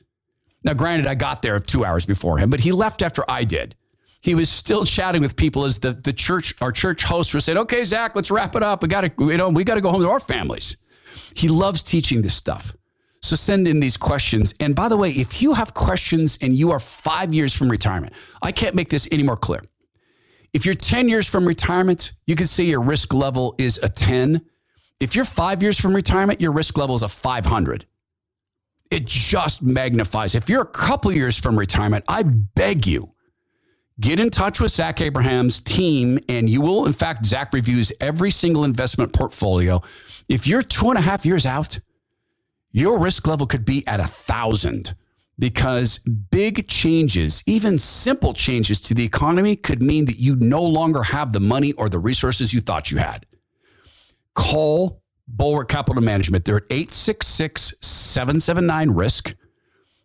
Speaker 1: Now, granted, I got there two hours before him, but he left after I did he was still chatting with people as the, the church, our church host was saying, okay, Zach, let's wrap it up. We got to, you know, we got to go home to our families. He loves teaching this stuff. So send in these questions. And by the way, if you have questions and you are five years from retirement, I can't make this any more clear. If you're 10 years from retirement, you can say your risk level is a 10. If you're five years from retirement, your risk level is a 500. It just magnifies. If you're a couple years from retirement, I beg you, Get in touch with Zach Abraham's team, and you will. In fact, Zach reviews every single investment portfolio. If you're two and a half years out, your risk level could be at a thousand because big changes, even simple changes to the economy, could mean that you no longer have the money or the resources you thought you had. Call Bulwark Capital Management. They're at 866 779 RISK.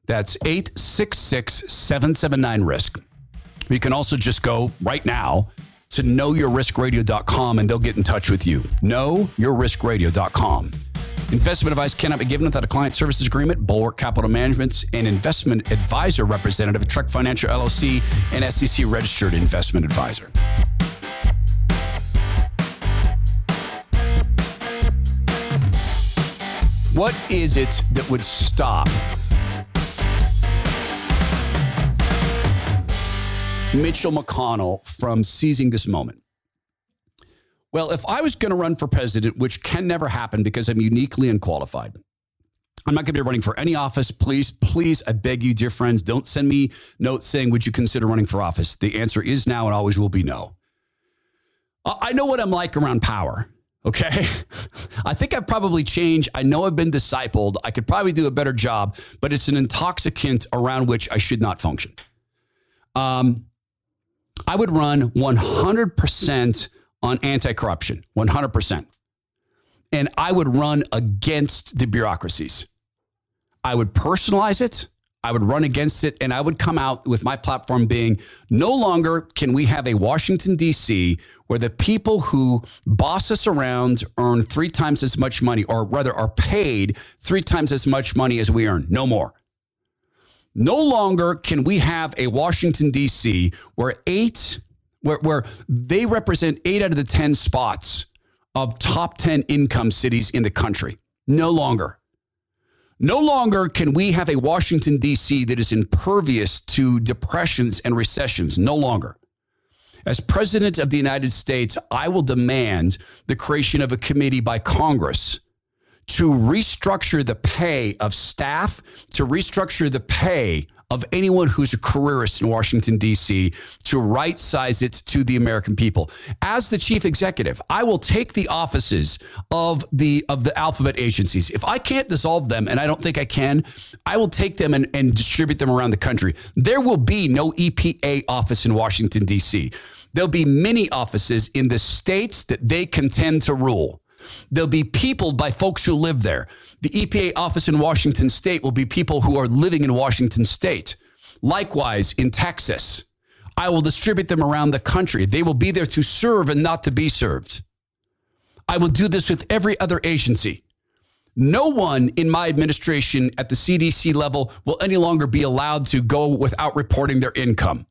Speaker 1: That's 866 779 RISK. You can also just go right now to knowyourriskradio.com and they'll get in touch with you. Knowyourriskradio.com. Investment advice cannot be given without a client services agreement. Bulwark Capital Management's an investment advisor representative of Trek Financial LLC and SEC registered investment advisor. What is it that would stop Mitchell McConnell from seizing this moment? Well, if I was going to run for president, which can never happen because I'm uniquely unqualified, I'm not going to be running for any office. Please, please, I beg you, dear friends, don't send me notes saying, Would you consider running for office? The answer is now and always will be no. I know what I'm like around power. Okay. (laughs) I think I've probably changed. I know I've been discipled. I could probably do a better job, but it's an intoxicant around which I should not function. Um, I would run 100% on anti corruption, 100%. And I would run against the bureaucracies. I would personalize it. I would run against it. And I would come out with my platform being no longer can we have a Washington, D.C., where the people who boss us around earn three times as much money, or rather are paid three times as much money as we earn. No more. No longer can we have a Washington, D.C., where eight where, where they represent eight out of the 10 spots of top 10 income cities in the country. No longer. No longer can we have a Washington, D.C. that is impervious to depressions and recessions. No longer. As President of the United States, I will demand the creation of a committee by Congress to restructure the pay of staff, to restructure the pay of anyone who's a careerist in Washington, D.C., to right size it to the American people. As the chief executive, I will take the offices of the of the alphabet agencies. If I can't dissolve them, and I don't think I can, I will take them and, and distribute them around the country. There will be no EPA office in Washington, D.C. There'll be many offices in the states that they contend to rule. They'll be peopled by folks who live there. The EPA office in Washington state will be people who are living in Washington state. Likewise, in Texas, I will distribute them around the country. They will be there to serve and not to be served. I will do this with every other agency. No one in my administration at the CDC level will any longer be allowed to go without reporting their income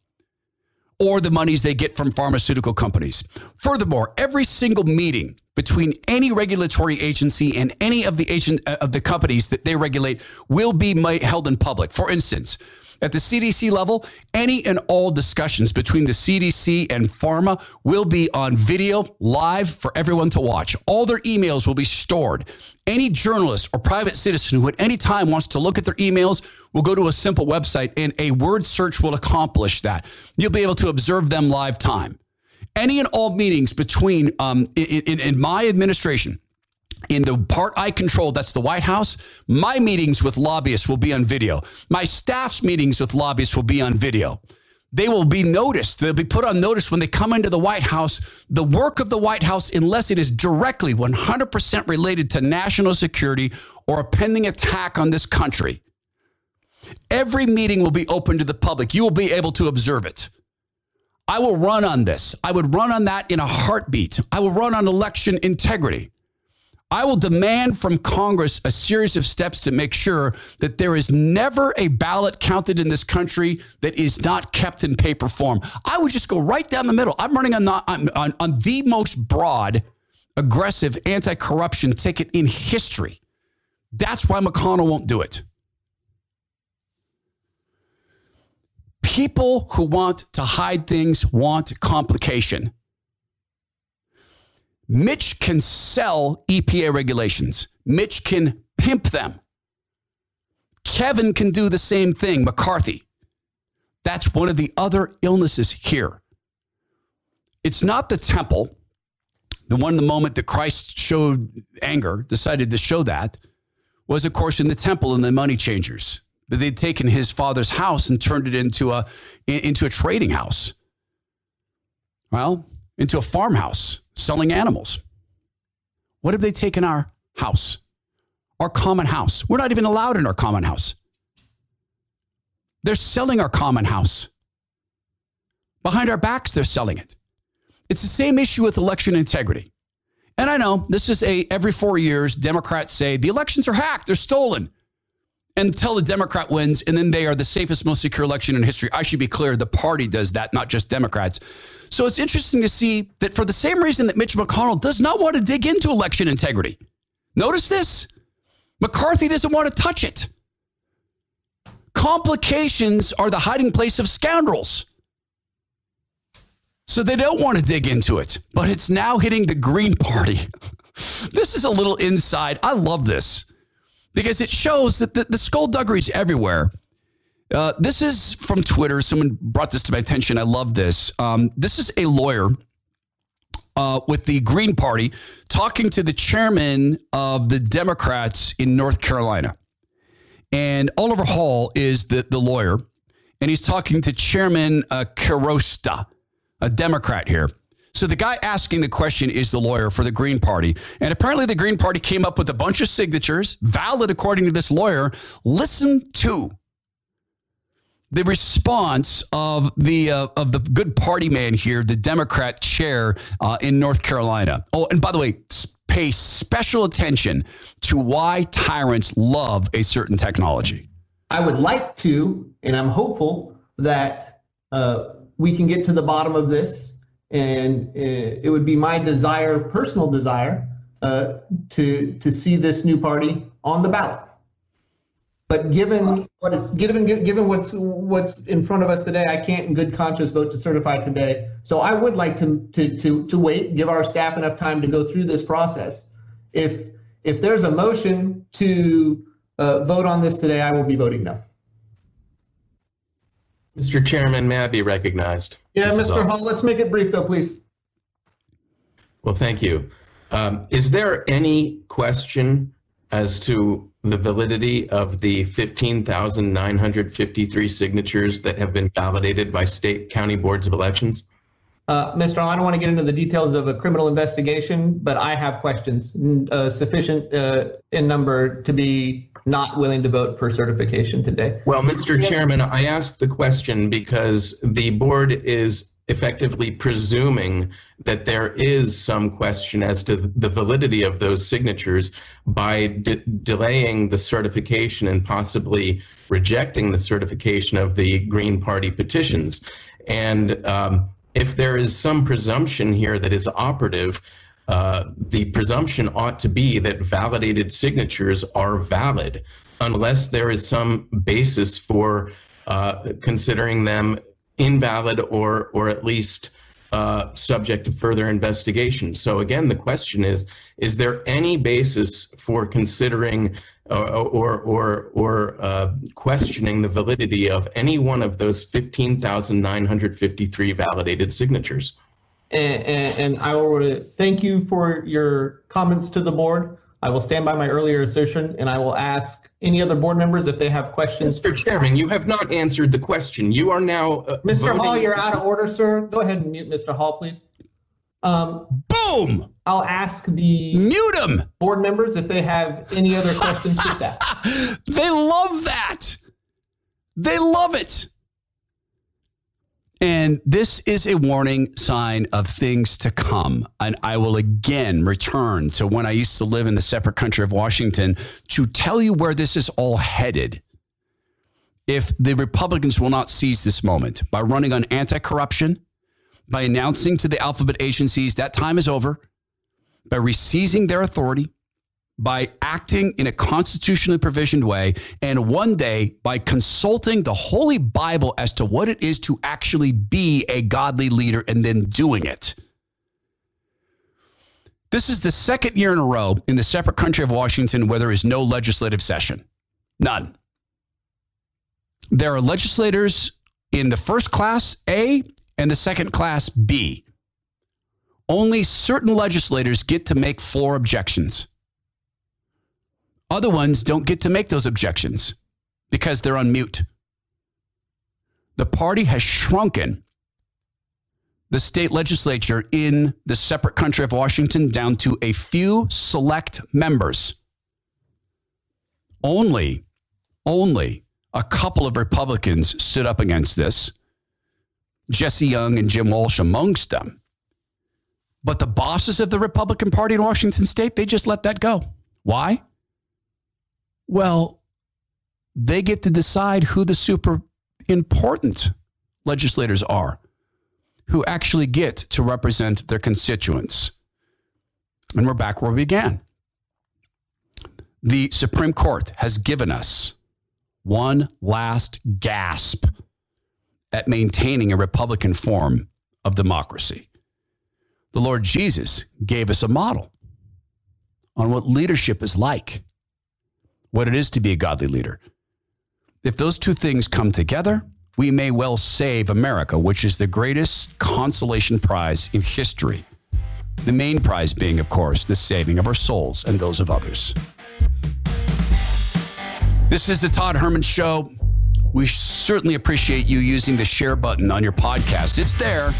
Speaker 1: or the monies they get from pharmaceutical companies. Furthermore, every single meeting between any regulatory agency and any of the agent uh, of the companies that they regulate will be held in public. For instance, at the CDC level, any and all discussions between the CDC and pharma will be on video live for everyone to watch. All their emails will be stored. Any journalist or private citizen who at any time wants to look at their emails will go to a simple website and a word search will accomplish that. You'll be able to observe them live time. Any and all meetings between um, in, in, in my administration in the part I control, that's the White House, my meetings with lobbyists will be on video. My staff's meetings with lobbyists will be on video. They will be noticed. They'll be put on notice when they come into the White House. The work of the White House, unless it is directly 100% related to national security or a pending attack on this country, every meeting will be open to the public. You will be able to observe it. I will run on this. I would run on that in a heartbeat. I will run on election integrity. I will demand from Congress a series of steps to make sure that there is never a ballot counted in this country that is not kept in paper form. I would just go right down the middle. I'm running on, the, on, on the most broad, aggressive anti corruption ticket in history. That's why McConnell won't do it. People who want to hide things want complication. Mitch can sell EPA regulations. Mitch can pimp them. Kevin can do the same thing, McCarthy. That's one of the other illnesses here. It's not the temple, the one the moment that Christ showed anger, decided to show that, was, of course, in the temple and the money changers. But they'd taken his father's house and turned it into a, into a trading house. Well, into a farmhouse selling animals. What have they taken our house, our common house? We're not even allowed in our common house. They're selling our common house. Behind our backs, they're selling it. It's the same issue with election integrity. And I know this is a every four years, Democrats say the elections are hacked, they're stolen until the Democrat wins, and then they are the safest, most secure election in history. I should be clear, the party does that, not just Democrats. So it's interesting to see that for the same reason that Mitch McConnell does not want to dig into election integrity. Notice this McCarthy doesn't want to touch it. Complications are the hiding place of scoundrels. So they don't want to dig into it, but it's now hitting the Green Party. (laughs) this is a little inside. I love this because it shows that the, the skullduggery is everywhere. Uh, this is from Twitter. Someone brought this to my attention. I love this. Um, this is a lawyer uh, with the Green Party talking to the chairman of the Democrats in North Carolina. And Oliver Hall is the, the lawyer, and he's talking to Chairman uh, Circosta, a Democrat here. So the guy asking the question is the lawyer for the Green Party. And apparently the Green Party came up with a bunch of signatures, valid according to this lawyer. Listen to the response of the uh, of the good party man here, the Democrat chair uh, in North Carolina. Oh, and by the way, pay special attention to why tyrants love a certain technology.
Speaker 6: I would like to, and I'm hopeful that uh, we can get to the bottom of this and uh, it would be my desire, personal desire, uh, to to see this new party on the ballot. But given what it's given given what's what's in front of us today, I can't in good conscience vote to certify today. So I would like to to to to wait, give our staff enough time to go through this process. If if there's a motion to uh, vote on this today, I will be voting no.
Speaker 7: Mr. Chairman, may I be recognized?
Speaker 6: Yeah,
Speaker 7: This
Speaker 6: Mr. Hall, let's make it brief though, please.
Speaker 7: Well, thank you. Um, Is there any question as to the validity of the 15,953 signatures that have been validated by state county boards of elections?
Speaker 6: Uh, Mr. Hall, I don't want to get into the details of a criminal investigation, but I have questions uh, sufficient uh, in number to be not willing to vote for certification today.
Speaker 7: Well, Mr. Chairman, I asked the question because the board is effectively presuming that there is some question as to the validity of those signatures by de- delaying the certification and possibly rejecting the certification of the Green Party petitions. And um, if there is some presumption here that is operative, uh, the presumption ought to be that validated signatures are valid unless there is some basis for uh, considering them invalid or or at least uh, subject to further investigation. So again, the question is: Is there any basis for considering uh, or or or uh, questioning the validity of any one of those fifteen thousand nine hundred fifty-three validated signatures?
Speaker 6: And, and, and I will thank you for your comments to the board. I will stand by my earlier assertion and I will ask any other board members if they have questions.
Speaker 7: Mr. Chairman, you have not answered the question. You are now uh,
Speaker 6: Mr. Hall, you're out of order, sir. Go ahead and mute Mr. Hall, please. Um,
Speaker 1: Boom!
Speaker 6: I'll ask the
Speaker 1: Mute him.
Speaker 6: board members if they have any other questions to staff. (laughs)
Speaker 1: They love that. They love it. And this is a warning sign of things to come. And I will again return to when I used to live in the separate country of Washington to tell you where this is all headed. If the Republicans will not seize this moment by running on anti corruption, by announcing to the alphabet agencies that time is over, by reseizing their authority, by acting in a constitutionally provisioned way, and one day by consulting the Holy Bible as to what it is to actually be a godly leader and then doing it. This is the second year in a row in the separate country of Washington where there is no legislative session. None. There are legislators in the first class A and the second class B. Only certain legislators get to make floor objections. Other ones don't get to make those objections because they're on mute. The party has shrunken the state legislature in the separate country of Washington down to a few select members. Only, only a couple of Republicans stood up against this. Jesse Young and Jim Walsh amongst them. But the bosses of the Republican Party in Washington state, they just let that go. Why? Well, they get to decide who the super important legislators are, who actually get to represent their constituents. And we're back where we began. The Supreme Court has given us one last gasp at maintaining a Republican form of democracy. The Lord Jesus gave us a model on what leadership is like what it is to be a godly leader. If those two things come together, we may well save America, which is the greatest consolation prize in history. The main prize being, of course, the saving of our souls and those of others. This is the Todd Herman Show. We certainly appreciate you using the share button on your podcast. It's there,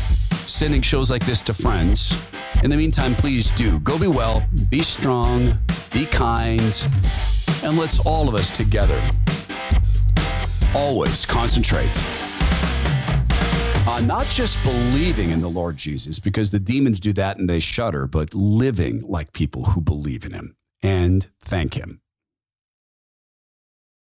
Speaker 1: sending shows like this to friends. In the meantime, please do go be well, be strong, be kind, and let's all of us together always concentrate on not just believing in the Lord Jesus, because the demons do that and they shudder, but living like people who believe in him and thank him